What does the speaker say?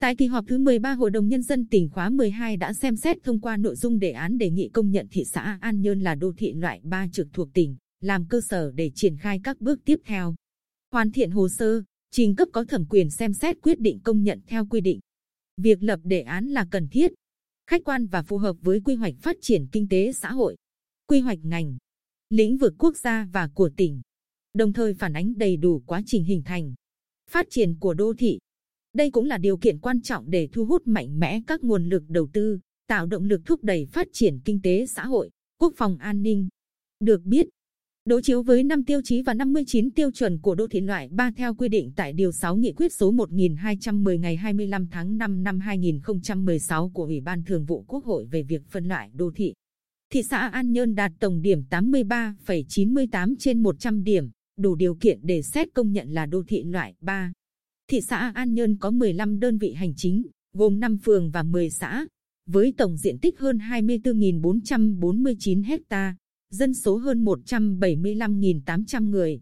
Tại kỳ họp thứ 13 Hội đồng Nhân dân tỉnh khóa 12 đã xem xét thông qua nội dung đề án đề nghị công nhận thị xã An Nhơn là đô thị loại 3 trực thuộc tỉnh, làm cơ sở để triển khai các bước tiếp theo. Hoàn thiện hồ sơ, trình cấp có thẩm quyền xem xét quyết định công nhận theo quy định. Việc lập đề án là cần thiết, khách quan và phù hợp với quy hoạch phát triển kinh tế xã hội, quy hoạch ngành, lĩnh vực quốc gia và của tỉnh, đồng thời phản ánh đầy đủ quá trình hình thành, phát triển của đô thị. Đây cũng là điều kiện quan trọng để thu hút mạnh mẽ các nguồn lực đầu tư, tạo động lực thúc đẩy phát triển kinh tế xã hội, quốc phòng an ninh. Được biết, đối chiếu với 5 tiêu chí và 59 tiêu chuẩn của đô thị loại 3 theo quy định tại Điều 6 Nghị quyết số 1210 ngày 25 tháng 5 năm 2016 của Ủy ban Thường vụ Quốc hội về việc phân loại đô thị. Thị xã An Nhơn đạt tổng điểm 83,98 trên 100 điểm, đủ điều kiện để xét công nhận là đô thị loại 3. Thị xã An Nhơn có 15 đơn vị hành chính, gồm 5 phường và 10 xã, với tổng diện tích hơn 24.449 hecta, dân số hơn 175.800 người.